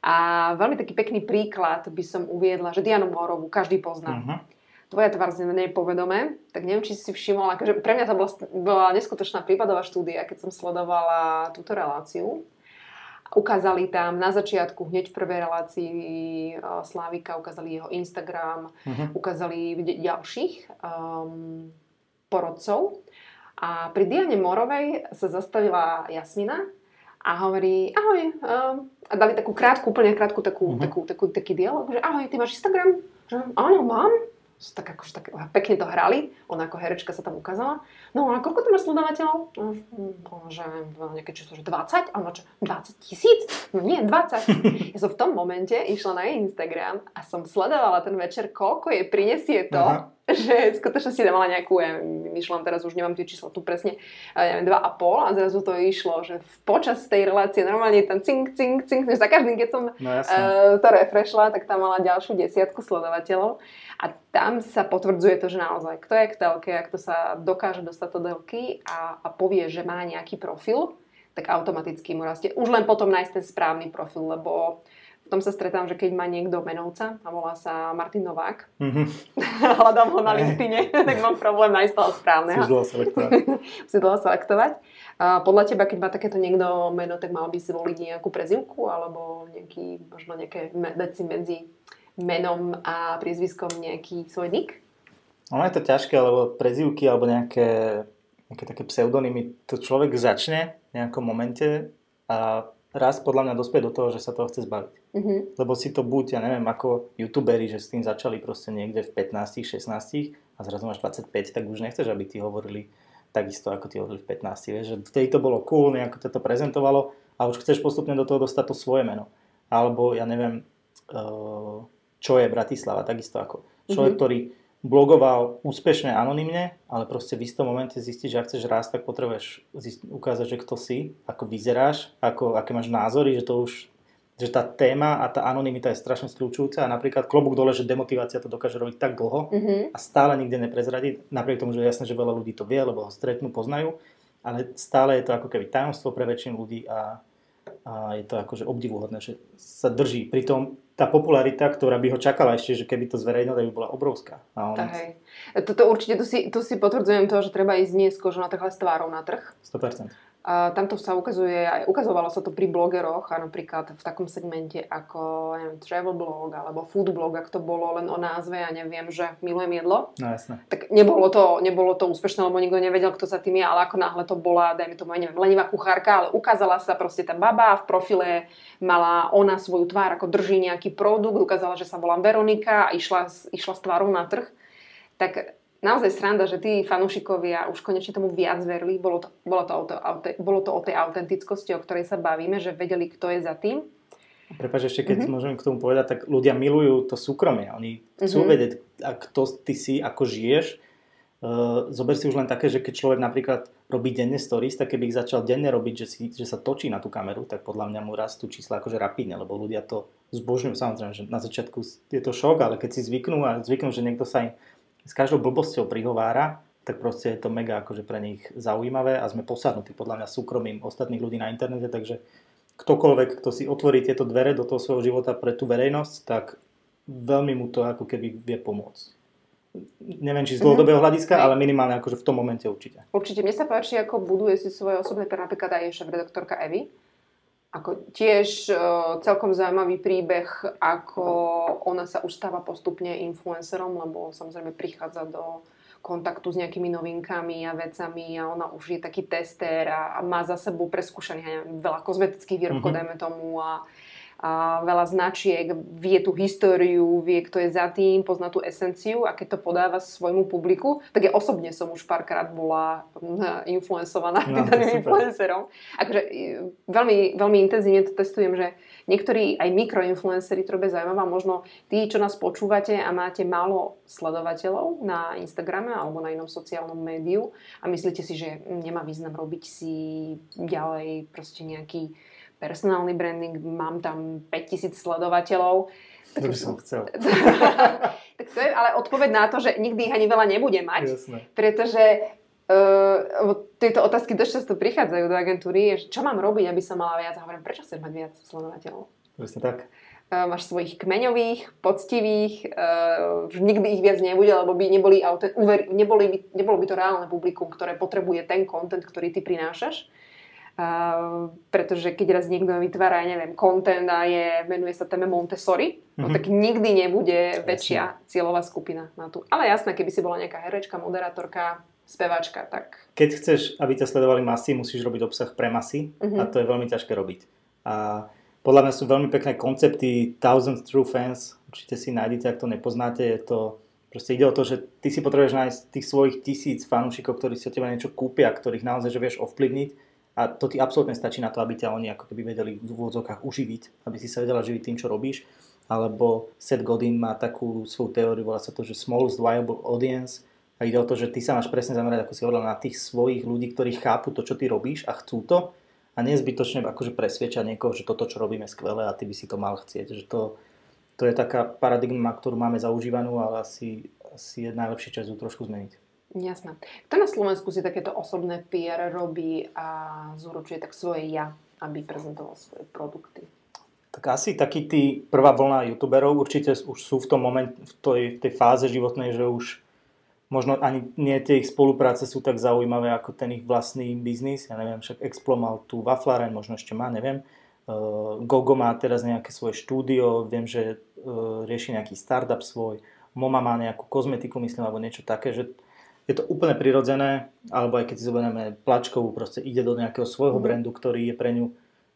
A veľmi taký pekný príklad by som uviedla, že Dianu Morovú každý pozná. Mm-hmm tvoja tvár znenie povedomé, tak neviem, či si všimol, akože pre mňa to bola, bola neskutočná prípadová štúdia, keď som sledovala túto reláciu. Ukázali tam na začiatku, hneď v prvej relácii uh, Slávika, ukázali jeho Instagram, uh-huh. ukázali ďalších um, porodcov. A pri Diane Morovej sa zastavila Jasmina a hovorí, ahoj, um, a dali takú krátku, úplne krátku takú, uh-huh. takú, takú, taký dialog, že ahoj, ty máš Instagram? Že áno, mám tak akože tak pekne to hrali, ona ako herečka sa tam ukázala. No a koľko tu máš sledovateľov? No, že nejaké číslo, že 20? A ona čo, 20 tisíc? No nie, 20. Ja som v tom momente išla na Instagram a som sledovala ten večer, koľko jej prinesie to, Aha že skutočne si mala nejakú, ja myšľam teraz už nemám tie čísla tu presne, neviem, dva a pol a zrazu to išlo, že v počas tej relácie normálne tam cink, cink, cink, za každým, keď som no, uh, to refreshla, tak tam mala ďalšiu desiatku sledovateľov a tam sa potvrdzuje to, že naozaj, kto je k telke, ak to sa dokáže dostať do delky a, a povie, že má nejaký profil, tak automaticky mu rastie. Už len potom nájsť ten správny profil, lebo tom sa stretám, že keď má niekto menovca a volá sa Martin Novák, mm-hmm. hľadám ho na LinkedIne, tak mám problém nájsť toho správneho. Musíš dlho selektovať. Musíš dlho selektovať. A podľa teba, keď má takéto niekto meno, tak mal by si voliť nejakú prezivku alebo nejaký, možno nejaké veci medzi menom a priezviskom nejaký svoj nick? Ono je to ťažké, lebo prezivky alebo nejaké, nejaké také pseudonymy, to človek začne v nejakom momente a raz podľa mňa dospie do toho, že sa toho chce zbaviť. Mm-hmm. Lebo si to buď, ja neviem, ako youtuberi, že s tým začali proste niekde v 15, 16 a zrazu máš 25, tak už nechceš, aby ti hovorili takisto, ako ti hovorili v 15. Vieš, že vtedy to bolo cool, nejako to, to prezentovalo a už chceš postupne do toho dostať to svoje meno. Alebo ja neviem, eh, čo je Bratislava, takisto ako človek, mm-hmm. ktorý blogoval úspešne anonymne, ale proste v istom momente zistíš, že ak chceš rásť, tak potrebuješ ukázať, že kto si, ako vyzeráš, ako, aké máš názory, že to už že tá téma a tá anonimita je strašne skľúčujúca a napríklad klobúk dole, že demotivácia to dokáže robiť tak dlho mm-hmm. a stále nikde neprezradiť, napriek tomu, že je jasné, že veľa ľudí to vie, lebo ho stretnú, poznajú, ale stále je to ako keby tajomstvo pre väčšinu ľudí a, a je to akože obdivuhodné, že sa drží. Pritom tá popularita, ktorá by ho čakala ešte, že keby to zverejnil, tak by bola obrovská. A on... Toto určite, tu si, tu si potvrdzujem to, že treba ísť nie z kožu na trh, ale s tvárou na trh. 100%. A tamto sa ukazuje, aj ukazovalo sa to pri blogeroch a napríklad v takom segmente ako neviem, travel blog alebo food blog, ak to bolo len o názve a neviem, že milujem jedlo. No jasné. Tak nebolo to, nebolo to úspešné, lebo nikto nevedel, kto sa tým je, ale ako náhle to bola, dajme tomu, neviem, lenivá kuchárka, ale ukázala sa proste tá baba v profile, mala ona svoju tvár, ako drží nejaký produkt, ukázala, že sa volám Veronika a išla, išla s tvárou na trh. Tak naozaj sranda, že tí fanúšikovia už konečne tomu viac verili. Bolo to, bolo to, o, to, bolo to o tej autentickosti, o ktorej sa bavíme, že vedeli, kto je za tým. Prepač, ešte keď mm-hmm. môžem k tomu povedať, tak ľudia milujú to súkromie. Oni chcú mm-hmm. vedieť, a kto ty si, ako žiješ. Uh, zober si už len také, že keď človek napríklad robí denne stories, tak keby ich začal denne robiť, že, si, že sa točí na tú kameru, tak podľa mňa mu rastú čísla akože rapidne, lebo ľudia to zbožňujú. Samozrejme, že na začiatku je to šok, ale keď si zvyknú a zvyknú, že niekto sa im s každou blbosťou prihovára, tak proste je to mega akože pre nich zaujímavé a sme posadnutí podľa mňa súkromím ostatných ľudí na internete, takže ktokoľvek, kto si otvorí tieto dvere do toho svojho života pre tú verejnosť, tak veľmi mu to ako keby vie pomôcť. Neviem, či z dlhodobého mhm. hľadiska, ale minimálne akože v tom momente určite. Určite. Mne sa páči, ako buduje si svoje osobné, napríklad aj šéf-redaktorka Evy, ako tiež uh, celkom zaujímavý príbeh, ako ona sa už stáva postupne influencerom, lebo samozrejme prichádza do kontaktu s nejakými novinkami a vecami a ona už je taký tester a, a má za sebou preskúšaných veľa kozmetických výrobkov, mm-hmm. dajme tomu a veľa značiek, vie tú históriu, vie, kto je za tým, pozná tú esenciu a keď to podáva svojmu publiku, tak ja osobne som už párkrát bola hm, influencovaná no, tým influencerom. Akože veľmi, veľmi intenzívne to testujem, že niektorí aj mikroinfluenceri, to robia zaujímavé, možno tí, čo nás počúvate a máte málo sledovateľov na Instagrame alebo na inom sociálnom médiu a myslíte si, že nemá význam robiť si ďalej proste nejaký personálny branding, mám tam 5000 sledovateľov. Tak to by som chcel. tak to je ale odpoveď na to, že nikdy ich ani veľa nebude mať. Jasné. Pretože uh, tieto otázky dosť často prichádzajú do agentúry, že čo mám robiť, aby som mala viac. A hovorím, prečo chceš mať viac sledovateľov? Presne tak. Uh, máš svojich kmeňových, poctivých, uh, nikdy ich viac nebude, lebo by neboli, uver, neboli by, nebolo by to reálne publikum, ktoré potrebuje ten content, ktorý ty prinášaš. Uh, pretože keď raz niekto vytvára, ja neviem, content a je, venuje sa téme Montessori, mm-hmm. no mhm. tak nikdy nebude jasne. väčšia cieľová skupina na tú. Ale jasné, keby si bola nejaká herečka, moderátorka, speváčka, tak... Keď chceš, aby ťa sledovali masy, musíš robiť obsah pre masy mm-hmm. a to je veľmi ťažké robiť. A podľa mňa sú veľmi pekné koncepty Thousand True Fans, určite si nájdete, ak to nepoznáte, je to Proste ide o to, že ty si potrebuješ nájsť tých svojich tisíc fanúšikov, ktorí si od teba niečo kúpia, ktorých naozaj že vieš ovplyvniť a to ti absolútne stačí na to, aby ťa oni ako keby vedeli v úvodzovkách uživiť, aby si sa vedela živiť tým, čo robíš. Alebo Seth Godin má takú svoju teóriu, volá sa to, že smallest viable audience. A ide o to, že ty sa máš presne zamerať, ako si hovorila, na tých svojich ľudí, ktorí chápu to, čo ty robíš a chcú to. A nezbytočne akože presviečať niekoho, že toto, čo robíme, skvelé a ty by si to mal chcieť. Že to, to je taká paradigma, ktorú máme zaužívanú, ale asi, asi je najlepší čas ju trošku zmeniť. Jasné. Kto na Slovensku si takéto osobné PR robí a zúročuje tak svoje ja, aby prezentoval svoje produkty? Tak asi takí tí prvá vlna youtuberov určite už sú v tom moment, v tej, v tej fáze životnej, že už možno ani nie tie ich spolupráce sú tak zaujímavé ako ten ich vlastný biznis. Ja neviem, však Explo mal tu Waflaren, možno ešte má, neviem. Uh, Gogo má teraz nejaké svoje štúdio, viem, že uh, rieši nejaký startup svoj. Moma má nejakú kozmetiku, myslím, alebo niečo také, že je to úplne prirodzené, alebo aj keď si zoberieme plačkovú, proste ide do nejakého svojho mm. brandu, ktorý je pre ňu,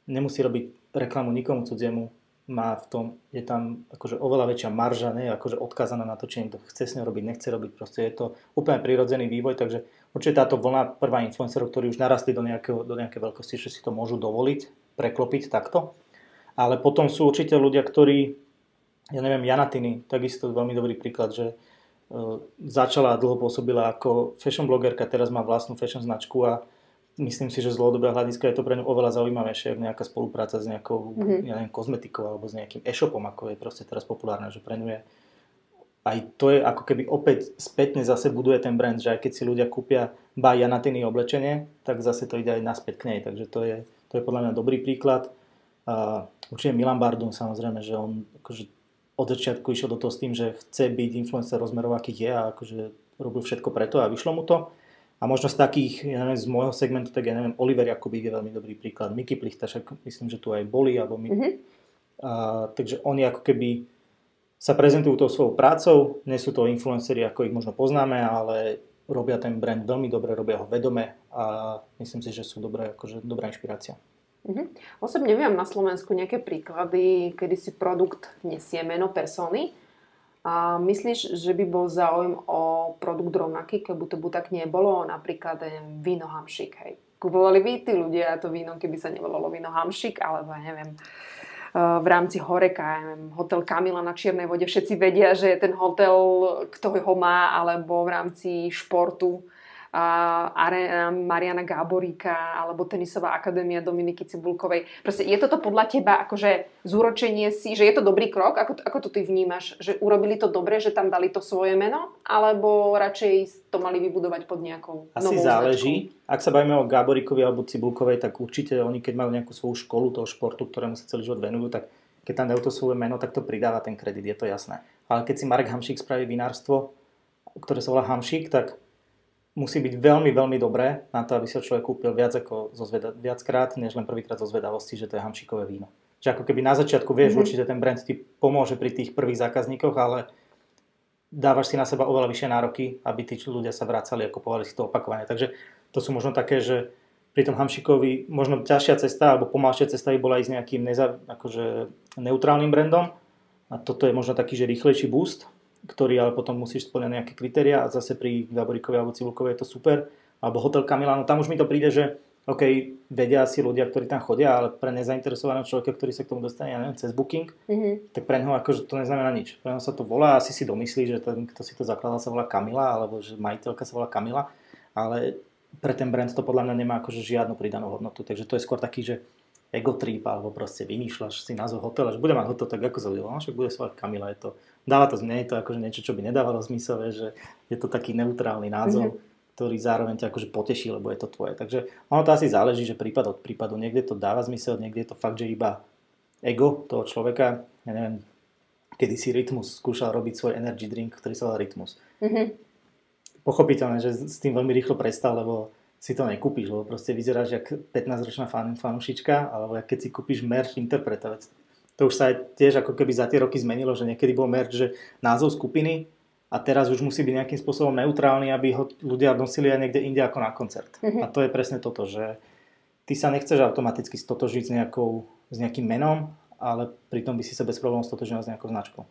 nemusí robiť reklamu nikomu cudziemu, má v tom, je tam akože oveľa väčšia marža, nie akože odkázaná na to, či niekto chce s ňou robiť, nechce robiť, proste je to úplne prirodzený vývoj, takže určite táto vlna prvá influencerov, ktorí už narastli do, nejakého, do nejakej veľkosti, že si to môžu dovoliť, preklopiť takto. Ale potom sú určite ľudia, ktorí, ja neviem, Janatiny, takisto veľmi dobrý príklad, že začala a dlho pôsobila ako fashion blogerka, teraz má vlastnú fashion značku a myslím si, že z dlhodobého hľadiska je to pre ňu oveľa zaujímavejšie, ako nejaká spolupráca s nejakou mm-hmm. ja neviem, kozmetikou alebo s nejakým e-shopom, ako je proste teraz populárne, že pre ňu je aj to je ako keby opäť spätne zase buduje ten brand, že aj keď si ľudia kúpia ba Janatiny oblečenie, tak zase to ide aj naspäť k nej, takže to je, to je podľa mňa dobrý príklad. A určite Milan Bardum samozrejme, že on akože od začiatku išiel do toho s tým, že chce byť influencer rozmerov, akých je a akože robil všetko preto a vyšlo mu to. A možno z takých, ja neviem, z môjho segmentu, tak ja neviem, Oliver Jakubík je veľmi dobrý príklad, Miky Plichta, však myslím, že tu aj boli, alebo my. Mm-hmm. A, takže oni ako keby sa prezentujú tou svojou prácou, nie sú to influenceri, ako ich možno poznáme, ale robia ten brand veľmi dobre, robia ho vedome a myslím si, že sú dobré, akože dobrá inšpirácia. Mm-hmm. Osobne viem na Slovensku nejaké príklady, kedy si produkt nesie meno persony. A myslíš, že by bol záujem o produkt rovnaký, keby to by tak nebolo? Napríklad víno hamšik, hej. Kupovali by tí ľudia to víno, keby sa nevolalo víno hamšik, alebo neviem, e, v rámci Horeka, neviem, hotel Kamila na Čiernej vode, všetci vedia, že je ten hotel, kto ho má, alebo v rámci športu Arena Mariana Gáboríka alebo Tenisová akadémia Dominiky Cibulkovej. Proste je toto podľa teba akože zúročenie si, že je to dobrý krok? Ako, ako to ty vnímaš? Že urobili to dobre, že tam dali to svoje meno? Alebo radšej to mali vybudovať pod nejakou Asi novou záleží. Značkou? Ak sa bavíme o Gáboríkovi alebo Cibulkovej, tak určite oni, keď majú nejakú svoju školu toho športu, ktorému sa celý život venujú, tak keď tam dajú to svoje meno, tak to pridáva ten kredit, je to jasné. Ale keď si Marek Hamšík spraví vinárstvo, ktoré sa volá Hamšík, tak musí byť veľmi, veľmi dobré na to, aby si ho človek kúpil viac ako zo zveda- viackrát, než len prvýkrát zo zvedavosti, že to je hamšikové víno. Že ako keby na začiatku vieš, mm-hmm. určite ten brand ti pomôže pri tých prvých zákazníkoch, ale dávaš si na seba oveľa vyššie nároky, aby tí ľudia sa vracali a kupovali si to opakovane. Takže to sú možno také, že pri tom Hamšikovi možno ťažšia cesta alebo pomalšia cesta by bola ísť nejakým neza, akože neutrálnym brandom a toto je možno taký, že rýchlejší boost, ktorý ale potom musíš splňať nejaké kritéria a zase pri Gaborikovi alebo Cibulkovej je to super. Alebo Hotel Camilano, tam už mi to príde, že OK, vedia si ľudia, ktorí tam chodia, ale pre nezainteresovaného človeka, ktorý sa k tomu dostane, ja neviem, cez booking, mm-hmm. tak pre neho akože to neznamená nič. Pre neho sa to volá, asi si domyslí, že ten, kto si to zakladal, sa volá Kamila, alebo že majiteľka sa volá Kamila, ale pre ten brand to podľa mňa nemá akože žiadnu pridanú hodnotu. Takže to je skôr taký, že ego trip, alebo proste vymýšľaš si názov hotela, že bude mať hotel tak ako sa no, však bude sa Kamila, je to dáva to, nie je to akože niečo, čo by nedávalo zmysel, že je to taký neutrálny názov, mm-hmm. ktorý zároveň ťa akože poteší, lebo je to tvoje. Takže ono to asi záleží, že prípad od prípadu. Niekde to dáva zmysel, niekde je to fakt, že iba ego toho človeka. Ja neviem, kedy si Rytmus skúšal robiť svoj energy drink, ktorý sa volá Rytmus. Mm-hmm. Pochopiteľné, že s tým veľmi rýchlo prestal, lebo si to nekúpiš, lebo proste vyzeráš jak 15-ročná fan, fanušička, alebo keď si kúpiš merch interpreta to už sa aj tiež ako keby za tie roky zmenilo, že niekedy bol merch, že názov skupiny a teraz už musí byť nejakým spôsobom neutrálny, aby ho ľudia nosili aj niekde inde ako na koncert. Mm-hmm. A to je presne toto, že ty sa nechceš automaticky stotožiť s, nejakou, s nejakým menom, ale pritom by si sa bez problémov stotožil s nejakou značkou.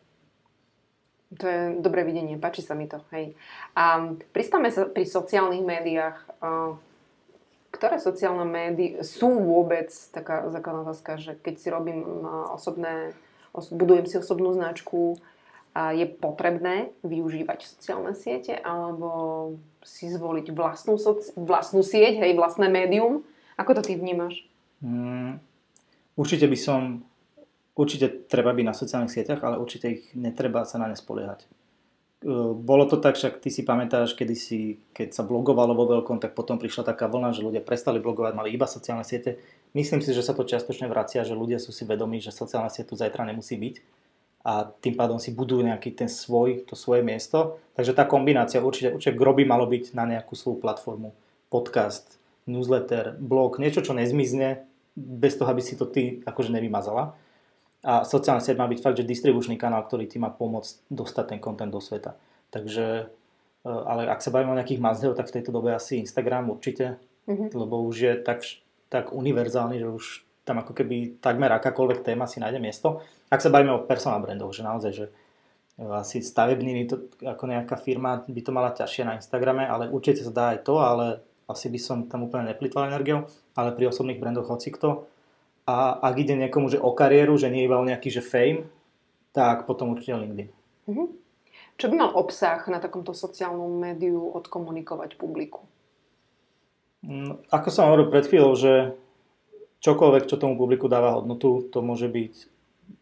To je dobré videnie, páči sa mi to. Hej. A pristáme sa pri sociálnych médiách ktoré sociálne médiá sú vôbec taká základná otázka, že keď si robím osobné, budujem si osobnú značku, a je potrebné využívať sociálne siete alebo si zvoliť vlastnú, soci- vlastnú sieť, hej, vlastné médium? Ako to ty vnímaš? Mm, určite by som, určite treba byť na sociálnych sieťach, ale určite ich netreba sa na ne spoliehať. Ehm, bolo to tak, však ty si pamätáš, kedy si, keď sa blogovalo vo veľkom, tak potom prišla taká vlna, že ľudia prestali blogovať, mali iba sociálne siete. Myslím si, že sa to čiastočne vracia, že ľudia sú si vedomí, že sociálna sieť tu zajtra nemusí byť a tým pádom si budujú nejaký ten svoj, to svoje miesto. Takže tá kombinácia určite, určite groby malo byť na nejakú svoju platformu. Podcast, newsletter, blog, niečo, čo nezmizne bez toho, aby si to ty akože nevymazala. A sociálna sieť má byť fakt, že distribučný kanál, ktorý ti má pomôcť dostať ten content do sveta. Takže, e, ale ak sa bavíme o nejakých mazdev, tak v tejto dobe asi Instagram určite, mm-hmm. lebo už je tak, tak univerzálny, že už tam ako keby takmer akákoľvek téma si nájde miesto. Ak sa bavíme o personal brandoch, že naozaj, že e, asi stavebniny to, ako nejaká firma by to mala ťažšie na Instagrame, ale určite sa dá aj to, ale asi by som tam úplne neplýtval energiou, ale pri osobných brandoch hoci kto, a ak ide niekomu že o kariéru, že nie je iba o nejaký že fame, tak potom určite LinkedIn. Mm-hmm. Čo by mal obsah na takomto sociálnom médiu odkomunikovať publiku? No, ako som hovoril pred chvíľou, že čokoľvek, čo tomu publiku dáva hodnotu, to môže byť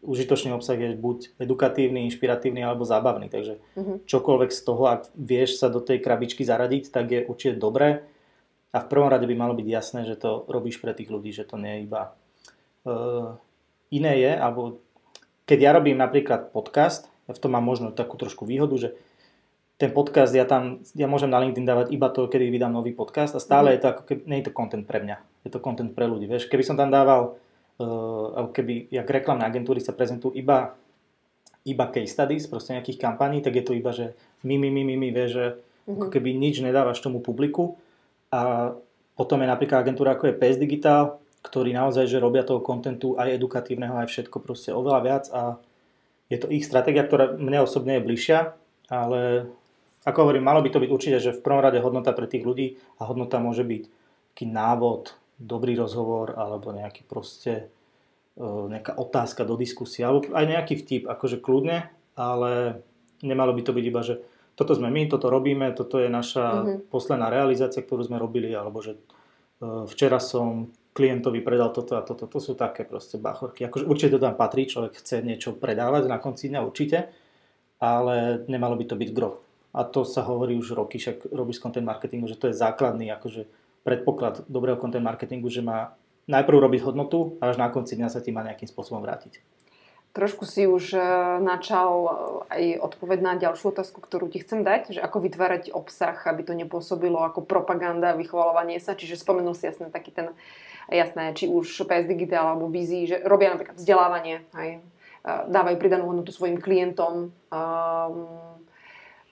užitočný obsah je buď edukatívny, inšpiratívny alebo zábavný. Takže mm-hmm. čokoľvek z toho, ak vieš sa do tej krabičky zaradiť, tak je určite dobré. A v prvom rade by malo byť jasné, že to robíš pre tých ľudí, že to nie je iba iné je, alebo keď ja robím napríklad podcast, ja v tom mám možno takú trošku výhodu, že ten podcast, ja tam, ja môžem na LinkedIn dávať iba to, kedy vydám nový podcast a stále mm. je to ako keby, nie je to content pre mňa, je to content pre ľudí, vieš. Keby som tam dával, uh, keby, jak reklamné agentúry sa prezentujú iba, iba case studies, proste nejakých kampaní, tak je to iba, že my, my, my, my, my vieš, že mm-hmm. ako keby nič nedávaš tomu publiku a potom je napríklad agentúra ako je PS Digital, ktorí naozaj, že robia toho kontentu aj edukatívneho, aj všetko proste oveľa viac a je to ich stratégia, ktorá mne osobne je bližšia, ale ako hovorím, malo by to byť určite, že v prvom rade hodnota pre tých ľudí a hodnota môže byť taký návod, dobrý rozhovor alebo nejaký proste e, nejaká otázka do diskusie alebo aj nejaký vtip, akože kľudne, ale nemalo by to byť iba, že toto sme my, toto robíme, toto je naša mm-hmm. posledná realizácia, ktorú sme robili, alebo že e, včera som klientovi predal toto a toto. To sú také proste bachorky. Akože určite to tam patrí, človek chce niečo predávať na konci dňa, určite, ale nemalo by to byť gro a to sa hovorí už roky, však robíš content marketingu, že to je základný akože predpoklad dobrého content marketingu, že má najprv robiť hodnotu a až na konci dňa sa ti má nejakým spôsobom vrátiť. Trošku si už e, načal e, aj odpoveď na ďalšiu otázku, ktorú ti chcem dať, že ako vytvárať obsah, aby to nepôsobilo ako propaganda, vychvalovanie sa, čiže spomenul si jasne taký ten, jasné, či už PS Digital alebo Vizi, že robia napríklad vzdelávanie, e, dávajú pridanú hodnotu svojim klientom, um,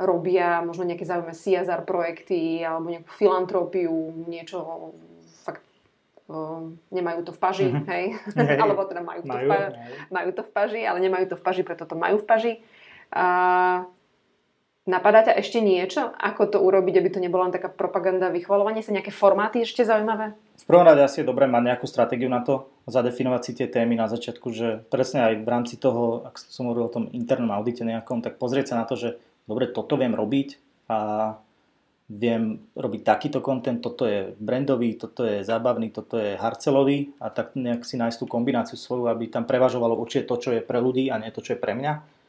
robia možno nejaké zaujímavé CSR projekty alebo nejakú filantrópiu, niečo fakt uh, nemajú to v paži, mm-hmm. hej? hej. alebo teda majú, majú, to v pa- majú to v paži, ale nemajú to v paži, preto to majú v paži. Uh, napadá ťa ešte niečo, ako to urobiť, aby to nebola len taká propaganda, vychvalovanie sa, nejaké formáty ešte zaujímavé? V prvom rade asi je dobré mať nejakú stratégiu na to, zadefinovať si tie témy na začiatku, že presne aj v rámci toho, ak som hovoril o tom internom audite nejakom, tak pozrieť sa na to, že dobre, toto viem robiť a viem robiť takýto content, toto je brandový, toto je zábavný, toto je harcelový a tak nejak si nájsť tú kombináciu svoju, aby tam prevažovalo určite to, čo je pre ľudí a nie to, čo je pre mňa.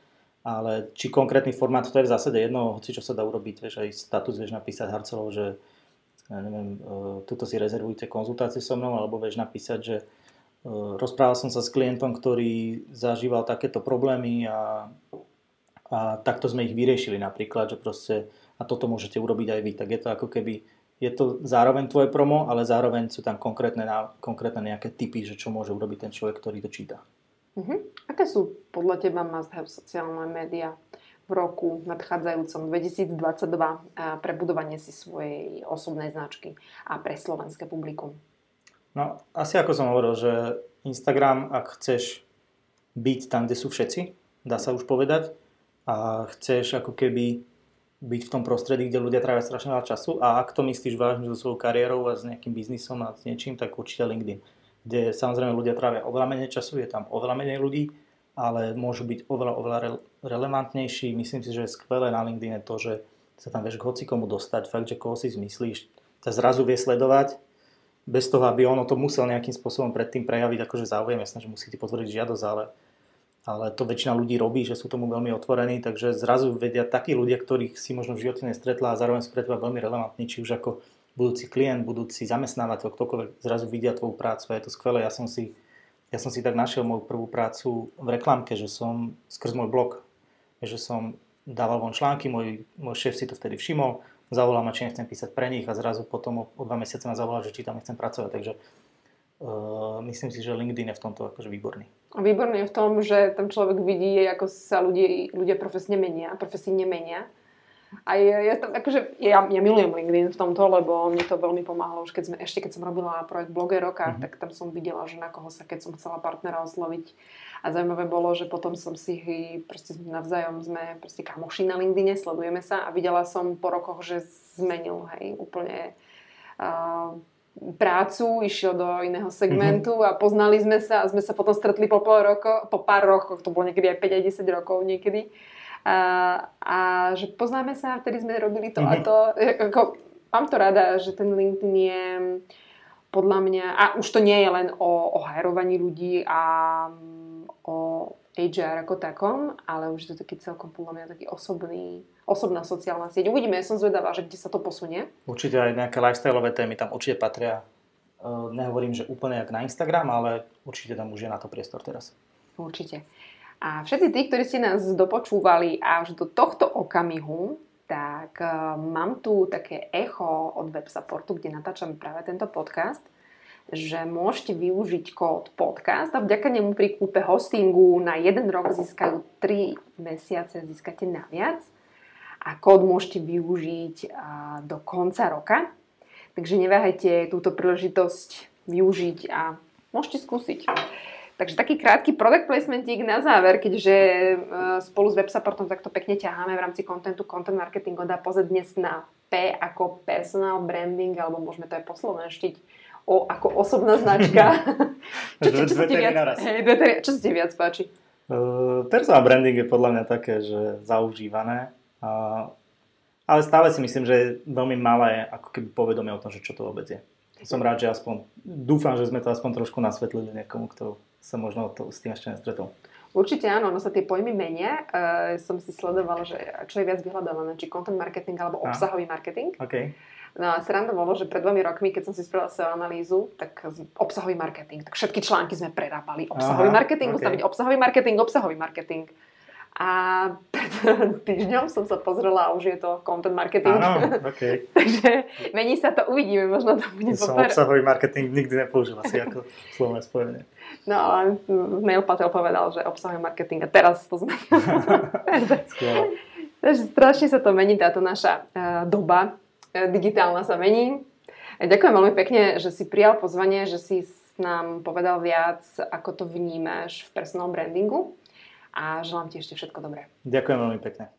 Ale či konkrétny formát, to je v zásade jedno, hoci čo sa dá urobiť, vieš, aj status vieš napísať harcelov, že ja neviem, e, tuto si rezervujte konzultáciu so mnou, alebo vieš napísať, že e, rozprával som sa s klientom, ktorý zažíval takéto problémy a a takto sme ich vyriešili napríklad, že proste a toto môžete urobiť aj vy. Tak je to ako keby, je to zároveň tvoje promo, ale zároveň sú tam konkrétne, konkrétne nejaké typy, že čo môže urobiť ten človek, ktorý to číta. Uh-huh. Aké sú podľa teba must have sociálne médiá v roku nadchádzajúcom 2022 pre budovanie si svojej osobnej značky a pre slovenské publikum? No, asi ako som hovoril, že Instagram, ak chceš byť tam, kde sú všetci, dá sa už povedať, a chceš ako keby byť v tom prostredí, kde ľudia trávia strašne veľa času a ak to myslíš vážne so svojou kariérou a s nejakým biznisom a s niečím, tak určite LinkedIn, kde samozrejme ľudia trávia oveľa menej času, je tam oveľa menej ľudí, ale môžu byť oveľa, oveľa re- relevantnejší. Myslím si, že je skvelé na LinkedIn to, že sa tam vieš k hocikomu dostať, fakt, že koho si zmyslíš, ťa zrazu vie sledovať, bez toho, aby ono to musel nejakým spôsobom predtým prejaviť, akože záujem, jasné, že musí ti potvrdiť žiadosť, ale ale to väčšina ľudí robí, že sú tomu veľmi otvorení, takže zrazu vedia takí ľudia, ktorých si možno v živote nestretla a zároveň sú pre teba veľmi relevantní, či už ako budúci klient, budúci zamestnávateľ, ktokoľvek zrazu vidia tvoju prácu a je to skvelé. Ja som si, ja som si tak našiel moju prvú prácu v reklamke, že som skrz môj blog, že som dával von články, môj, môj šéf si to vtedy všimol, zavolal ma, či nechcem písať pre nich a zrazu potom o, o dva mesiace ma zavolal, že či tam nechcem pracovať. Takže uh, myslím si, že LinkedIn je v tomto akože výborný. Výborný je v tom, že tam človek vidí, ako sa ľudia, ľudia profesne menia, profesne menia. A ja, ja, tam, akože, ja, ja milujem LinkedIn v tomto, lebo mne to veľmi pomáhalo. Už keď sme, ešte keď som robila projekt Bloger roka, mm-hmm. tak tam som videla, že na koho sa, keď som chcela partnera osloviť. A zaujímavé bolo, že potom som si proste navzájom sme proste kamoši na LinkedIne, sledujeme sa a videla som po rokoch, že zmenil hej, úplne uh, prácu, išiel do iného segmentu mm-hmm. a poznali sme sa a sme sa potom stretli po, pol roko, po pár rokoch, to bolo niekedy aj 5 aj 10 rokov niekedy. A, a že poznáme sa, vtedy sme robili to mm-hmm. a mhm. to. Ako, mám to rada, že ten LinkedIn je podľa mňa, a už to nie je len o, o hajrovaní ľudí a o HR ako takom, ale už je to taký celkom podľa mňa taký osobný, osobná sociálna sieť. Uvidíme, ja som zvedavá, že kde sa to posunie. Určite aj nejaké lifestyleové témy tam určite patria. Uh, nehovorím, že úplne jak na Instagram, ale určite tam už je na to priestor teraz. Určite. A všetci tí, ktorí ste nás dopočúvali až do tohto okamihu, tak uh, mám tu také echo od web supportu, kde natáčam práve tento podcast, že môžete využiť kód podcast a vďaka nemu pri kúpe hostingu na jeden rok získajú 3 mesiace, získate naviac a kód môžete využiť uh, do konca roka. Takže neváhajte túto príležitosť využiť a môžete skúsiť. Takže taký krátky product placementík na záver, keďže e, spolu s WebSupportom takto pekne ťaháme v rámci kontentu content marketing dá pozrieť dnes na P ako personal branding, alebo môžeme to aj poslovenštiť O ako osobná značka. čo, čo, čo, čo, ti viac, hej, čo sa ti viac páči? Uh, personal branding je podľa mňa také, že zaužívané. Uh, ale stále si myslím, že je veľmi malé ako keby povedomie o tom, že čo to vôbec je. Som rád, že aspoň, dúfam, že sme to aspoň trošku nasvetlili niekomu, kto sa možno to, s tým ešte nestretol. Určite áno, ono sa tie pojmy menia. Uh, som si sledovala, že čo je viac vyhľadávané, či content marketing alebo obsahový marketing. Okay. No a sranda bolo, že pred dvomi rokmi, keď som si spravila SEO analýzu, tak obsahový marketing, tak všetky články sme prerábali. Obsahový Aha, marketing, okay. musí byť obsahový marketing, obsahový marketing. A pred týždňom som sa pozrela a už je to content marketing. Áno, okay. Takže mení sa to, uvidíme, možno to bude Som poper... obsahový marketing nikdy nepoužil asi ako slovné spojenie. No ale mail Patel povedal, že obsahový marketing a teraz to zmenil. Takže strašne sa to mení, táto naša uh, doba uh, digitálna sa mení. Ďakujem veľmi pekne, že si prijal pozvanie, že si nám povedal viac, ako to vnímaš v personal brandingu a želám ti ešte všetko dobré. Ďakujem veľmi pekne.